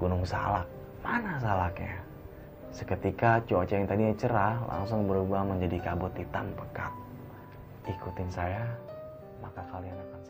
Gunung Salak. Mana salaknya? Seketika cuaca yang tadinya cerah langsung berubah menjadi kabut hitam pekat. Ikutin saya, maka kalian akan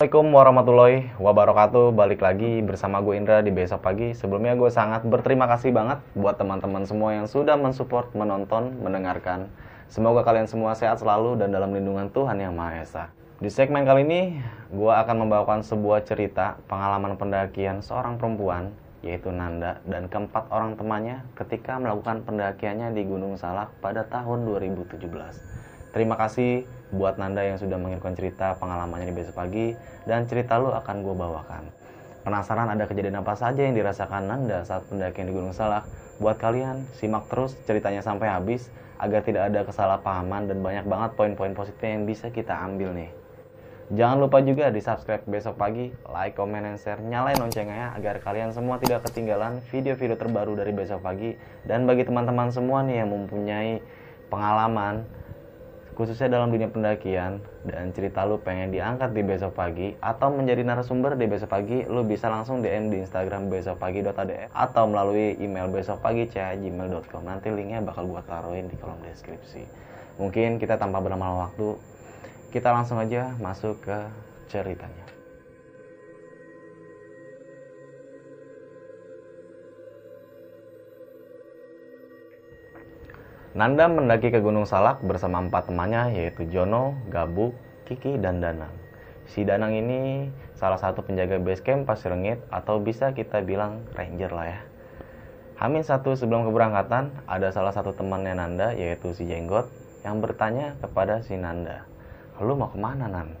Assalamualaikum warahmatullahi wabarakatuh. Balik lagi bersama gue Indra di besok pagi. Sebelumnya gue sangat berterima kasih banget Buat teman-teman semua yang sudah mensupport, menonton, mendengarkan. Semoga kalian semua sehat selalu dan dalam lindungan Tuhan Yang Maha Esa. Di segmen kali ini Gue akan membawakan sebuah cerita Pengalaman pendakian seorang perempuan Yaitu Nanda dan keempat orang temannya Ketika melakukan pendakiannya di Gunung Salak pada tahun 2017 Terima kasih buat Nanda yang sudah mengirimkan cerita pengalamannya di besok pagi dan cerita lu akan gue bawakan. Penasaran ada kejadian apa saja yang dirasakan Nanda saat pendakian di Gunung Salak? Buat kalian, simak terus ceritanya sampai habis agar tidak ada kesalahpahaman dan banyak banget poin-poin positif yang bisa kita ambil nih. Jangan lupa juga di subscribe besok pagi, like, comment, dan share, nyalain loncengnya agar kalian semua tidak ketinggalan video-video terbaru dari besok pagi. Dan bagi teman-teman semua nih yang mempunyai pengalaman khususnya dalam dunia pendakian dan cerita lu pengen diangkat di besok pagi atau menjadi narasumber di besok pagi lu bisa langsung DM di Instagram besok pagi.adf atau melalui email besok pagi gmail.com nanti linknya bakal gua taruhin di kolom deskripsi. Mungkin kita tanpa berlama-lama waktu kita langsung aja masuk ke ceritanya Nanda mendaki ke Gunung Salak bersama empat temannya yaitu Jono, Gabuk, Kiki, dan Danang. Si Danang ini salah satu penjaga base camp Pasir Rengit atau bisa kita bilang ranger lah ya. Hamin satu sebelum keberangkatan ada salah satu temannya Nanda yaitu si Jenggot yang bertanya kepada si Nanda, "Lu mau ke mana Nan?"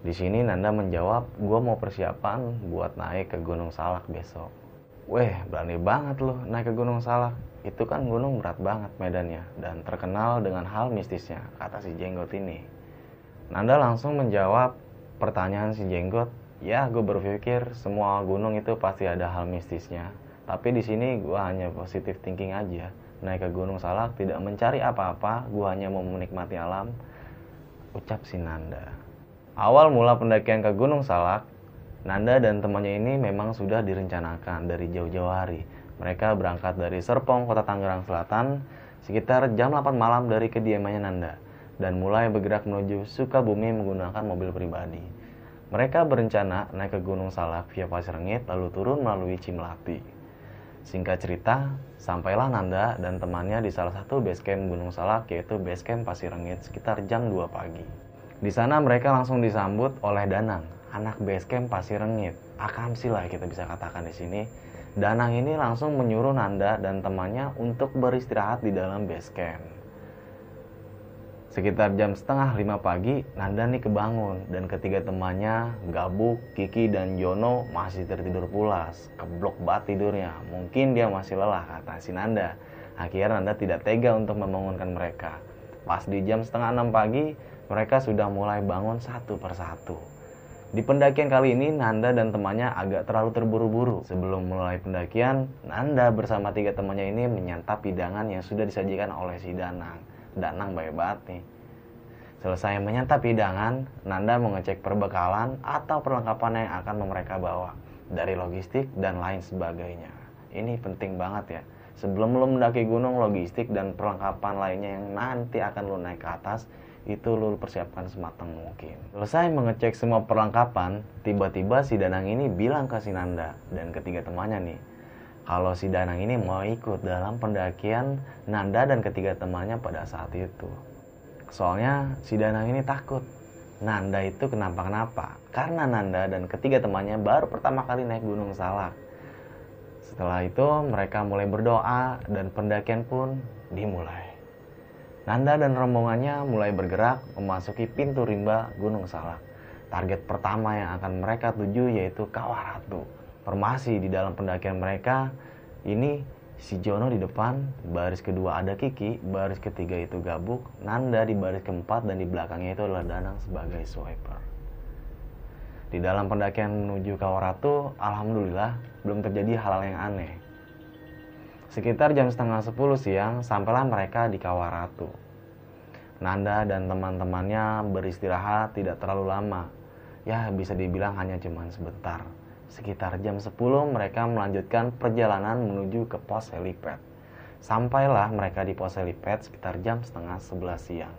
Di sini Nanda menjawab, "Gue mau persiapan buat naik ke Gunung Salak besok." Weh, berani banget loh naik ke Gunung Salak. Itu kan gunung berat banget medannya dan terkenal dengan hal mistisnya, kata si Jenggot ini. Nanda langsung menjawab pertanyaan si Jenggot. Ya, gue berpikir semua gunung itu pasti ada hal mistisnya. Tapi di sini gue hanya positif thinking aja. Naik ke Gunung Salak tidak mencari apa-apa, gue hanya mau menikmati alam. Ucap si Nanda. Awal mula pendakian ke Gunung Salak, Nanda dan temannya ini memang sudah direncanakan dari jauh-jauh hari. Mereka berangkat dari Serpong, kota Tangerang Selatan, sekitar jam 8 malam dari kediamannya Nanda, dan mulai bergerak menuju Sukabumi menggunakan mobil pribadi. Mereka berencana naik ke Gunung Salak via Pasir Rengit lalu turun melalui Cimlati. Singkat cerita, sampailah Nanda dan temannya di salah satu base camp Gunung Salak yaitu base camp Pasir Rengit sekitar jam 2 pagi. Di sana mereka langsung disambut oleh Danang, anak base camp Pasir Rengit. Akamsi lah kita bisa katakan di sini. Danang ini langsung menyuruh Nanda dan temannya untuk beristirahat di dalam base camp. Sekitar jam setengah lima pagi, Nanda nih kebangun dan ketiga temannya, Gabuk, Kiki, dan Jono masih tertidur pulas. Keblok banget tidurnya. Mungkin dia masih lelah, kata si Nanda. Akhirnya Nanda tidak tega untuk membangunkan mereka. Pas di jam setengah enam pagi, mereka sudah mulai bangun satu persatu. Di pendakian kali ini, Nanda dan temannya agak terlalu terburu-buru. Sebelum mulai pendakian, Nanda bersama tiga temannya ini menyantap hidangan yang sudah disajikan oleh si Danang. Danang baik banget nih. Selesai menyantap hidangan, Nanda mengecek perbekalan atau perlengkapan yang akan mereka bawa. Dari logistik dan lain sebagainya. Ini penting banget ya. Sebelum lo mendaki gunung, logistik dan perlengkapan lainnya yang nanti akan lo naik ke atas, itu lo persiapkan sematang mungkin. Selesai mengecek semua perlengkapan, tiba-tiba si Danang ini bilang ke si Nanda dan ketiga temannya nih, kalau si Danang ini mau ikut dalam pendakian Nanda dan ketiga temannya pada saat itu. Soalnya si Danang ini takut Nanda itu kenapa-kenapa karena Nanda dan ketiga temannya baru pertama kali naik Gunung Salak. Setelah itu mereka mulai berdoa dan pendakian pun dimulai. Nanda dan rombongannya mulai bergerak memasuki pintu rimba Gunung Salak. Target pertama yang akan mereka tuju yaitu Kawah Ratu. Formasi di dalam pendakian mereka ini si Jono di depan, baris kedua ada Kiki, baris ketiga itu Gabuk, Nanda di baris keempat dan di belakangnya itu adalah Danang sebagai swiper. Di dalam pendakian menuju Kawah Ratu, alhamdulillah belum terjadi hal-hal yang aneh. Sekitar jam setengah 10 siang, sampailah mereka di Kawaratu. Nanda dan teman-temannya beristirahat tidak terlalu lama. Ya, bisa dibilang hanya cuma sebentar. Sekitar jam 10 mereka melanjutkan perjalanan menuju ke pos helipad. Sampailah mereka di pos helipad sekitar jam setengah 11 siang.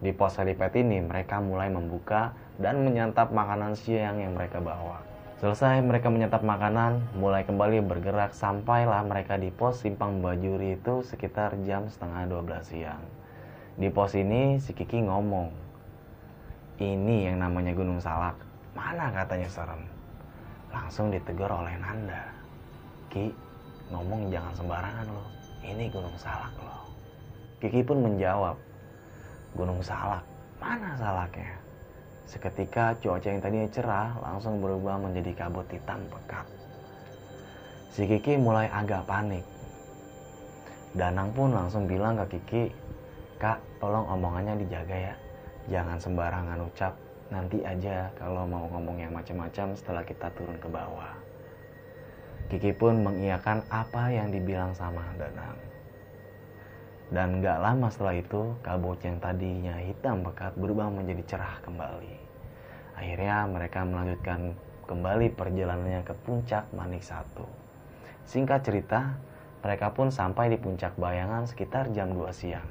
Di pos helipad ini mereka mulai membuka dan menyantap makanan siang yang mereka bawa. Selesai mereka menyantap makanan, mulai kembali bergerak sampailah mereka di pos Simpang Bajuri itu sekitar jam setengah 12 siang. Di pos ini si Kiki ngomong, ini yang namanya Gunung Salak, mana katanya serem. Langsung ditegur oleh Nanda. Ki, ngomong jangan sembarangan loh, ini Gunung Salak loh. Kiki pun menjawab, Gunung Salak, mana salaknya? Seketika cuaca yang tadinya cerah langsung berubah menjadi kabut hitam pekat. Si Kiki mulai agak panik. Danang pun langsung bilang ke Kiki, Kak, tolong omongannya dijaga ya. Jangan sembarangan ucap. Nanti aja kalau mau ngomong yang macam-macam setelah kita turun ke bawah. Kiki pun mengiyakan apa yang dibilang sama Danang. Dan gak lama setelah itu, kabut yang tadinya hitam pekat berubah menjadi cerah kembali. Akhirnya mereka melanjutkan kembali perjalanannya ke puncak Manik Satu. Singkat cerita, mereka pun sampai di puncak bayangan sekitar jam 2 siang.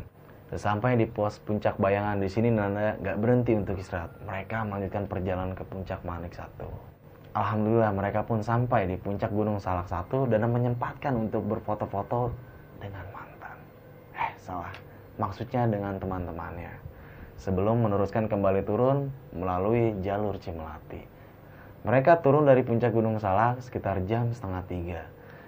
Sesampai di pos puncak bayangan di sini Nanda gak berhenti untuk istirahat. Mereka melanjutkan perjalanan ke puncak Manik Satu. Alhamdulillah mereka pun sampai di puncak Gunung Salak Satu dan menyempatkan untuk berfoto-foto dengan mantan. Salah, maksudnya dengan teman-temannya. Sebelum meneruskan kembali turun melalui jalur Cimelati. Mereka turun dari puncak Gunung Salak sekitar jam setengah tiga.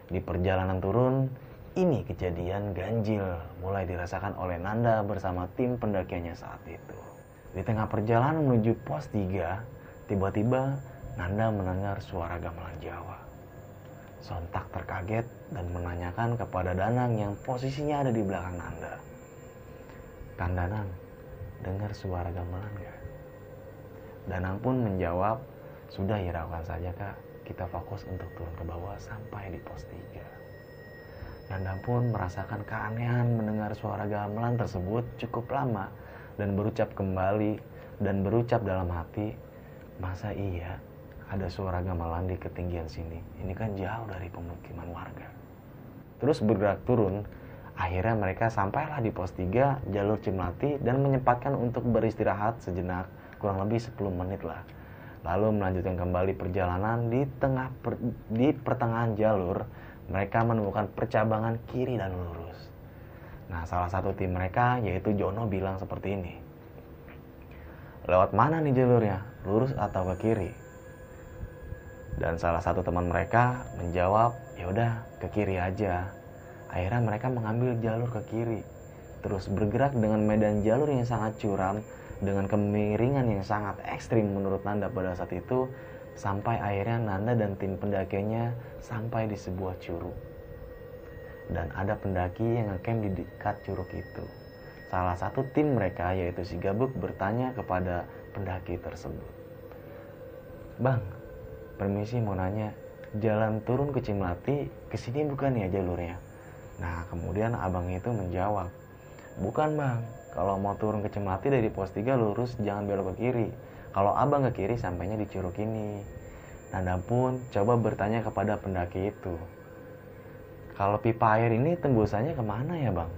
Di perjalanan turun, ini kejadian ganjil mulai dirasakan oleh Nanda bersama tim pendakiannya saat itu. Di tengah perjalanan menuju pos 3, tiba-tiba Nanda mendengar suara gamelan Jawa. Sontak terkaget dan menanyakan kepada Danang yang posisinya ada di belakang Nanda. Kang Danang, dengar suara gamelan gak? Danang pun menjawab, sudah hiraukan saja kak, kita fokus untuk turun ke bawah sampai di pos 3. Nanda pun merasakan keanehan mendengar suara gamelan tersebut cukup lama dan berucap kembali dan berucap dalam hati, masa iya ada suara gamelan di ketinggian sini? Ini kan jauh dari pemukiman warga. Terus bergerak turun, akhirnya mereka sampailah di pos 3 jalur Cimlati dan menyempatkan untuk beristirahat sejenak kurang lebih 10 menit lah. Lalu melanjutkan kembali perjalanan di tengah per, di pertengahan jalur mereka menemukan percabangan kiri dan lurus. Nah, salah satu tim mereka yaitu Jono bilang seperti ini. Lewat mana nih jalurnya? Lurus atau ke kiri? Dan salah satu teman mereka menjawab, "Ya udah, ke kiri aja." Akhirnya mereka mengambil jalur ke kiri. Terus bergerak dengan medan jalur yang sangat curam dengan kemiringan yang sangat ekstrim menurut Nanda pada saat itu Sampai akhirnya Nanda dan tim pendakinya sampai di sebuah curug. Dan ada pendaki yang ngecamp di dekat curug itu. Salah satu tim mereka yaitu si Gabuk bertanya kepada pendaki tersebut. Bang, permisi mau nanya, jalan turun ke Cimlati ke sini bukan ya jalurnya? Nah, kemudian abang itu menjawab, bukan bang, kalau mau turun ke Cimlati dari pos 3 lurus jangan belok ke kiri kalau abang ke kiri sampainya di curug ini. Nanda pun coba bertanya kepada pendaki itu. Kalau pipa air ini tembusannya ke mana ya bang?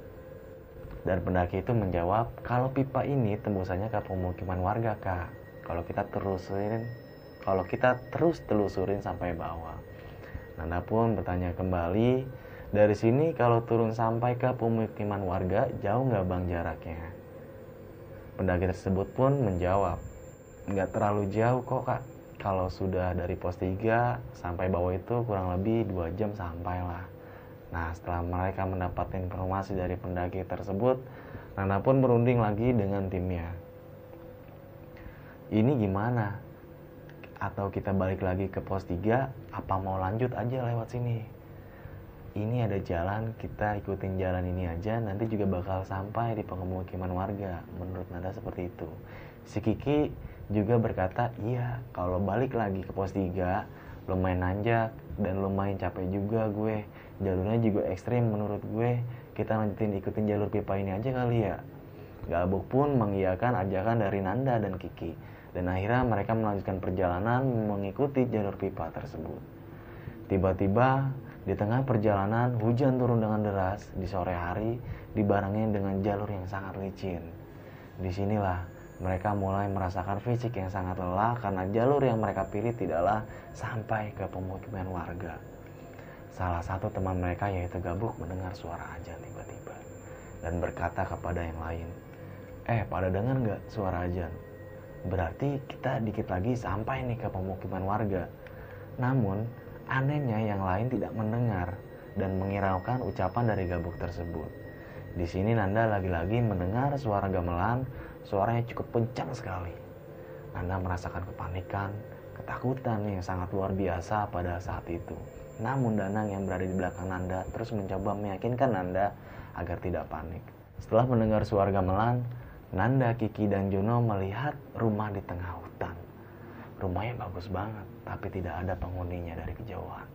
Dan pendaki itu menjawab, kalau pipa ini tembusannya ke pemukiman warga kak. Kalau kita terusin, kalau kita terus telusurin sampai bawah. Nanda pun bertanya kembali, dari sini kalau turun sampai ke pemukiman warga, jauh nggak bang jaraknya? Pendaki tersebut pun menjawab, nggak terlalu jauh kok kak kalau sudah dari pos 3 sampai bawah itu kurang lebih dua jam sampai lah nah setelah mereka mendapatkan informasi dari pendaki tersebut Nana pun berunding lagi dengan timnya ini gimana atau kita balik lagi ke pos 3 apa mau lanjut aja lewat sini? Ini ada jalan kita ikutin jalan ini aja nanti juga bakal sampai di pemukiman warga. Menurut Nada seperti itu. Si Kiki juga berkata, iya kalau balik lagi ke pos 3, lumayan nanjak dan lumayan capek juga gue. Jalurnya juga ekstrim menurut gue. Kita lanjutin ikutin jalur pipa ini aja kali ya. Gabuk pun mengiyakan ajakan dari Nanda dan Kiki dan akhirnya mereka melanjutkan perjalanan mengikuti jalur pipa tersebut tiba-tiba di tengah perjalanan hujan turun dengan deras di sore hari dibarengi dengan jalur yang sangat licin di sinilah mereka mulai merasakan fisik yang sangat lelah karena jalur yang mereka pilih tidaklah sampai ke pemukiman warga. Salah satu teman mereka yaitu Gabuk mendengar suara ajan tiba-tiba dan berkata kepada yang lain, Eh pada dengar nggak suara ajan? Berarti kita dikit lagi sampai nih ke pemukiman warga. Namun anehnya yang lain tidak mendengar dan mengiraukan ucapan dari Gabuk tersebut. Di sini Nanda lagi-lagi mendengar suara gamelan Suaranya cukup kencang sekali. Nanda merasakan kepanikan, ketakutan yang sangat luar biasa pada saat itu. Namun Danang yang berada di belakang Nanda terus mencoba meyakinkan Nanda agar tidak panik. Setelah mendengar suara gamelan, Nanda, Kiki, dan Jono melihat rumah di tengah hutan. Rumahnya bagus banget, tapi tidak ada penghuninya dari kejauhan.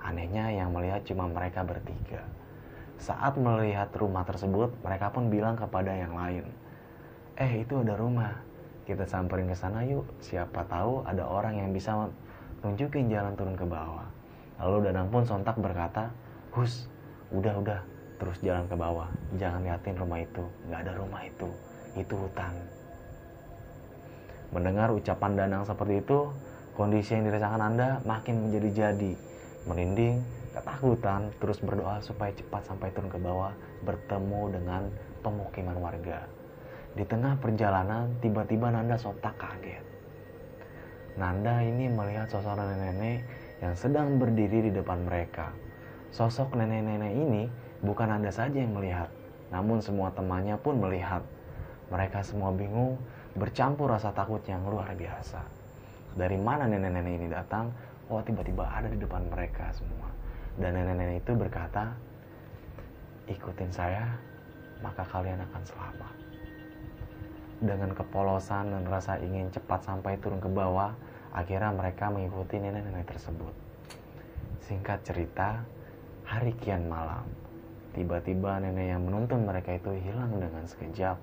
Anehnya yang melihat cuma mereka bertiga. Saat melihat rumah tersebut, mereka pun bilang kepada yang lain, eh itu ada rumah. Kita samperin ke sana yuk. Siapa tahu ada orang yang bisa tunjukin jalan turun ke bawah. Lalu Danang pun sontak berkata Hus udah udah. Terus jalan ke bawah. Jangan liatin rumah itu. Nggak ada rumah itu itu hutan mendengar ucapan Danang seperti itu kondisi yang dirasakan Anda makin menjadi-jadi merinding ketakutan terus berdoa supaya cepat sampai turun ke bawah bertemu dengan pemukiman warga di tengah perjalanan, tiba-tiba Nanda sontak kaget. Nanda ini melihat sosok nenek-nenek yang sedang berdiri di depan mereka. Sosok nenek-nenek ini bukan Nanda saja yang melihat, namun semua temannya pun melihat. Mereka semua bingung, bercampur rasa takut yang luar biasa. Dari mana nenek-nenek ini datang? Oh, tiba-tiba ada di depan mereka semua. Dan nenek-nenek itu berkata, "Ikutin saya, maka kalian akan selamat." dengan kepolosan dan rasa ingin cepat sampai turun ke bawah, akhirnya mereka mengikuti nenek-nenek tersebut. Singkat cerita, hari kian malam, tiba-tiba nenek yang menuntun mereka itu hilang dengan sekejap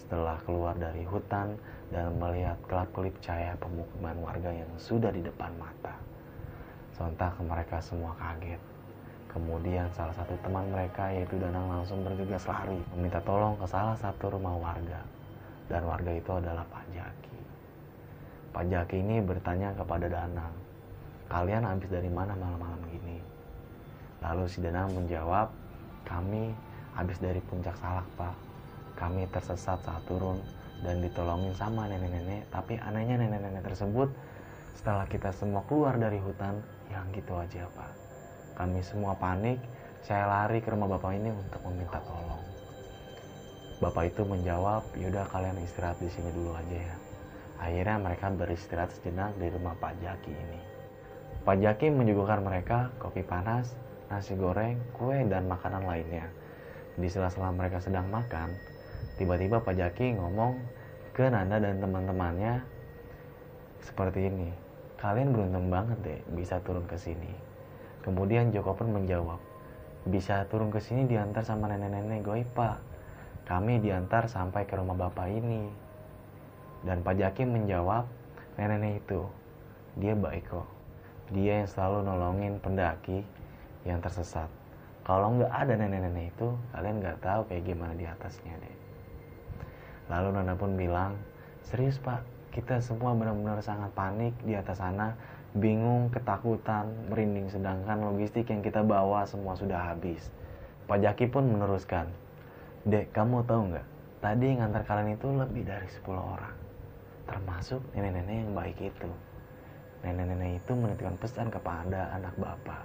setelah keluar dari hutan dan melihat kelap-kelip cahaya pemukiman warga yang sudah di depan mata. Sontak mereka semua kaget. Kemudian salah satu teman mereka yaitu Danang langsung bergegas lari meminta tolong ke salah satu rumah warga dan warga itu adalah Pak Jaki. Pak Jaki ini bertanya kepada Danang, kalian habis dari mana malam-malam gini? Lalu si Danang menjawab, kami habis dari puncak salak pak. Kami tersesat saat turun dan ditolongin sama nenek-nenek, tapi anehnya nenek-nenek tersebut setelah kita semua keluar dari hutan, yang gitu aja pak. Kami semua panik, saya lari ke rumah bapak ini untuk meminta tolong. Bapak itu menjawab, yaudah kalian istirahat di sini dulu aja ya. Akhirnya mereka beristirahat sejenak di rumah Pak Jaki ini. Pak Jaki menyuguhkan mereka kopi panas, nasi goreng, kue, dan makanan lainnya. Di sela-sela mereka sedang makan, tiba-tiba Pak Jaki ngomong ke Nanda dan teman-temannya seperti ini. Kalian beruntung banget deh bisa turun ke sini. Kemudian Joko pun menjawab, bisa turun ke sini diantar sama nenek-nenek gue pak kami diantar sampai ke rumah bapak ini. Dan Pak Jakim menjawab, nenek itu, dia baik kok. Dia yang selalu nolongin pendaki yang tersesat. Kalau nggak ada nenek-nenek itu, kalian nggak tahu kayak gimana di atasnya deh. Lalu Nana pun bilang, serius pak, kita semua benar-benar sangat panik di atas sana, bingung, ketakutan, merinding, sedangkan logistik yang kita bawa semua sudah habis. Pak Jaki pun meneruskan, Dek, kamu tahu nggak? Tadi ngantar kalian itu lebih dari 10 orang. Termasuk nenek-nenek yang baik itu. Nenek-nenek itu menitipkan pesan kepada anak bapak.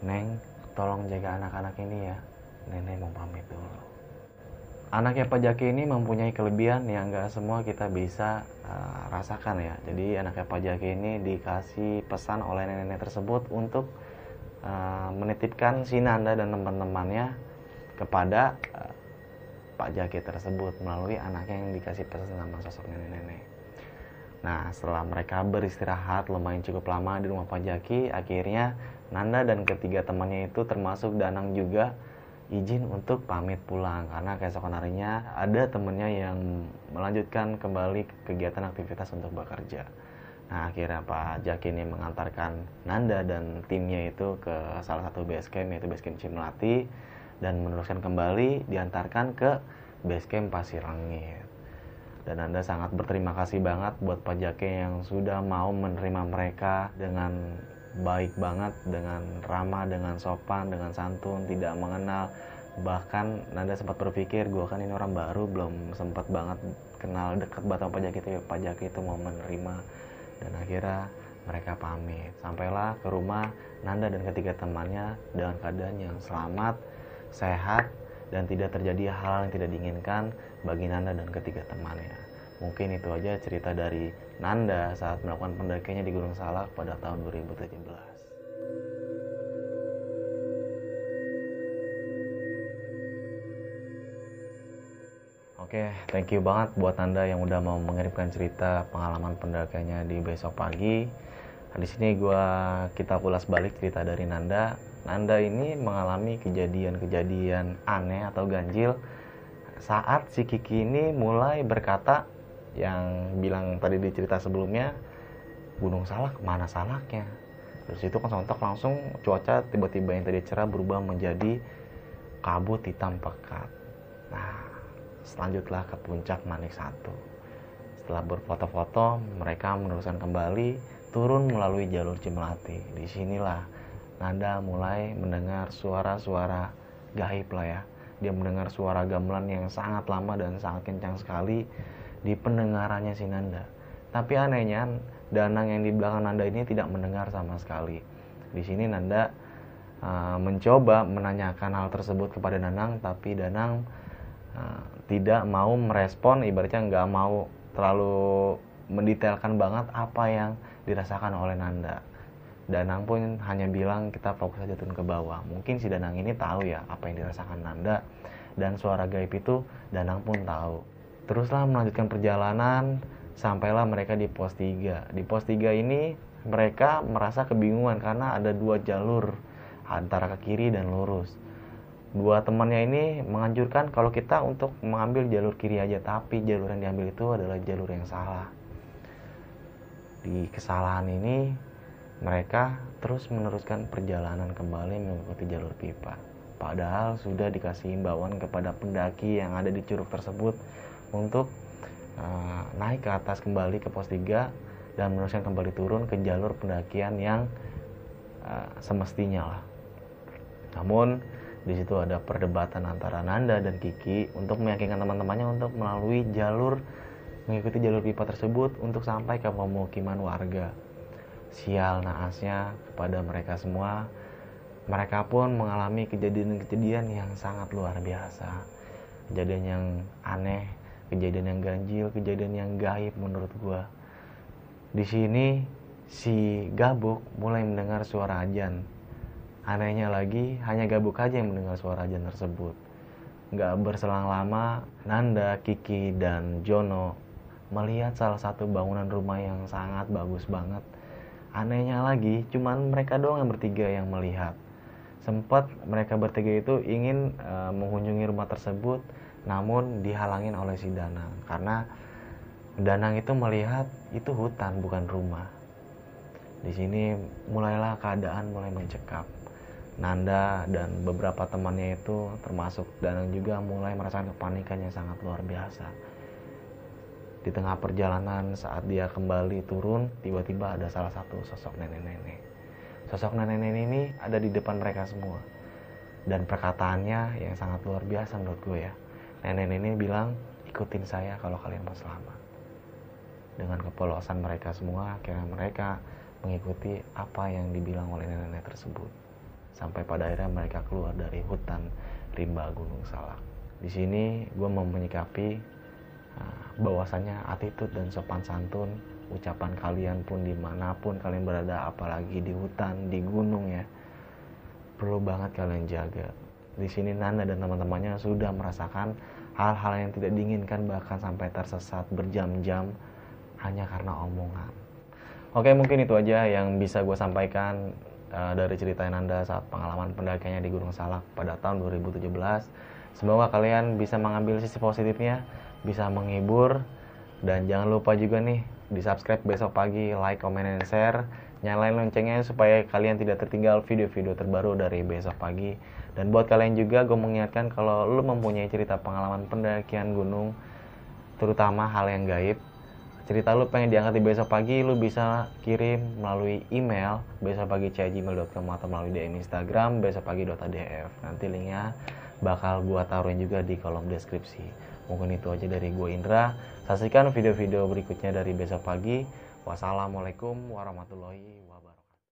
Neng, tolong jaga anak-anak ini ya. Nenek mau pamit dulu. Anaknya Pak Jaki ini mempunyai kelebihan yang nggak semua kita bisa uh, rasakan ya. Jadi anaknya Pak Jaki ini dikasih pesan oleh nenek-nenek tersebut untuk uh, menitipkan si Nanda dan teman-temannya kepada uh, Pak Jaki tersebut melalui anaknya yang dikasih pesan sama sosok nenek-nenek. Nah, setelah mereka beristirahat lumayan cukup lama di rumah Pak Jaki, akhirnya Nanda dan ketiga temannya itu termasuk Danang juga izin untuk pamit pulang karena keesokan harinya ada temennya yang melanjutkan kembali kegiatan aktivitas untuk bekerja. Nah, akhirnya Pak Jaki ini mengantarkan Nanda dan timnya itu ke salah satu base camp yaitu base camp Cimlati dan meneruskan kembali diantarkan ke base camp Pasir Langit dan Anda sangat berterima kasih banget buat Pak Jake yang sudah mau menerima mereka dengan baik banget, dengan ramah, dengan sopan, dengan santun, tidak mengenal. Bahkan Nanda sempat berpikir, gue kan ini orang baru, belum sempat banget kenal dekat Pak Jake itu, Pak Jake itu mau menerima. Dan akhirnya mereka pamit. Sampailah ke rumah Nanda dan ketiga temannya dengan keadaan yang selamat, sehat, dan tidak terjadi hal yang tidak diinginkan bagi Nanda dan ketiga temannya. Mungkin itu aja cerita dari Nanda saat melakukan pendakiannya di Gunung Salak pada tahun 2017. Oke, okay, thank you banget buat Nanda yang udah mau mengirimkan cerita pengalaman pendakiannya di besok pagi. Nah, di sini gua kita ulas balik cerita dari Nanda Nanda ini mengalami kejadian-kejadian aneh atau ganjil saat si Kiki ini mulai berkata yang bilang tadi di cerita sebelumnya Gunung Salak mana salaknya? Terus itu kan sontak langsung cuaca tiba-tiba yang tadi cerah berubah menjadi kabut hitam pekat. Nah selanjutlah ke puncak Manik Satu. Setelah berfoto-foto mereka meneruskan kembali turun melalui jalur Cimelati. Di sinilah Nanda mulai mendengar suara-suara gaib lah ya. Dia mendengar suara gamelan yang sangat lama dan sangat kencang sekali di pendengarannya si Nanda. Tapi anehnya Danang yang di belakang Nanda ini tidak mendengar sama sekali. Di sini Nanda uh, mencoba menanyakan hal tersebut kepada Danang, tapi Danang uh, tidak mau merespon, ibaratnya nggak mau terlalu mendetailkan banget apa yang dirasakan oleh Nanda. Danang pun hanya bilang kita fokus aja turun ke bawah. Mungkin si Danang ini tahu ya apa yang dirasakan Nanda dan suara gaib itu Danang pun tahu. Teruslah melanjutkan perjalanan sampailah mereka di pos 3. Di pos 3 ini mereka merasa kebingungan karena ada dua jalur antara ke kiri dan lurus. Dua temannya ini menganjurkan kalau kita untuk mengambil jalur kiri aja, tapi jalur yang diambil itu adalah jalur yang salah. Di kesalahan ini mereka terus meneruskan perjalanan kembali mengikuti jalur pipa. Padahal sudah dikasih imbauan kepada pendaki yang ada di curug tersebut untuk uh, naik ke atas kembali ke pos 3 dan meneruskan kembali turun ke jalur pendakian yang uh, semestinya lah. Namun di situ ada perdebatan antara Nanda dan Kiki untuk meyakinkan teman-temannya untuk melalui jalur mengikuti jalur pipa tersebut untuk sampai ke pemukiman warga sial naasnya kepada mereka semua. Mereka pun mengalami kejadian-kejadian yang sangat luar biasa. Kejadian yang aneh, kejadian yang ganjil, kejadian yang gaib menurut gua. Di sini si Gabuk mulai mendengar suara ajan. Anehnya lagi, hanya Gabuk aja yang mendengar suara ajan tersebut. Gak berselang lama, Nanda, Kiki, dan Jono melihat salah satu bangunan rumah yang sangat bagus banget Anehnya lagi, cuman mereka doang yang bertiga yang melihat. Sempat mereka bertiga itu ingin e, mengunjungi rumah tersebut, namun dihalangin oleh si Danang karena Danang itu melihat itu hutan bukan rumah. Di sini mulailah keadaan mulai mencekam. Nanda dan beberapa temannya itu termasuk Danang juga mulai merasakan kepanikan yang sangat luar biasa di tengah perjalanan saat dia kembali turun tiba-tiba ada salah satu sosok nenek-nenek sosok nenek-nenek ini ada di depan mereka semua. Dan perkataannya yang sangat luar biasa menurut gue ya. Nenek-nenek bilang ikutin saya kalau kalian mau selamat. Dengan kepolosan mereka semua akhirnya mereka mengikuti apa yang dibilang oleh nenek-nenek tersebut. Sampai pada akhirnya mereka keluar dari hutan rimba Gunung Salak. Di sini gue mau menyikapi Nah, bahwasanya attitude dan sopan santun ucapan kalian pun di mana pun kalian berada apalagi di hutan di gunung ya perlu banget kalian jaga di sini Nanda dan teman-temannya sudah merasakan hal-hal yang tidak diinginkan bahkan sampai tersesat berjam-jam hanya karena omongan. Oke, mungkin itu aja yang bisa gue sampaikan uh, dari cerita Nanda saat pengalaman pendakiannya di Gunung Salak pada tahun 2017. Semoga kalian bisa mengambil sisi positifnya, bisa menghibur, dan jangan lupa juga nih di subscribe besok pagi, like, comment, dan share. Nyalain loncengnya supaya kalian tidak tertinggal video-video terbaru dari besok pagi. Dan buat kalian juga gue mengingatkan kalau lu mempunyai cerita pengalaman pendakian gunung, terutama hal yang gaib, cerita lu pengen diangkat di besok pagi lu bisa kirim melalui email besok pagi atau melalui DM Instagram besok pagi.adf nanti linknya bakal gua taruhin juga di kolom deskripsi mungkin itu aja dari gua Indra. Saksikan video-video berikutnya dari besok pagi. Wassalamualaikum warahmatullahi wabarakatuh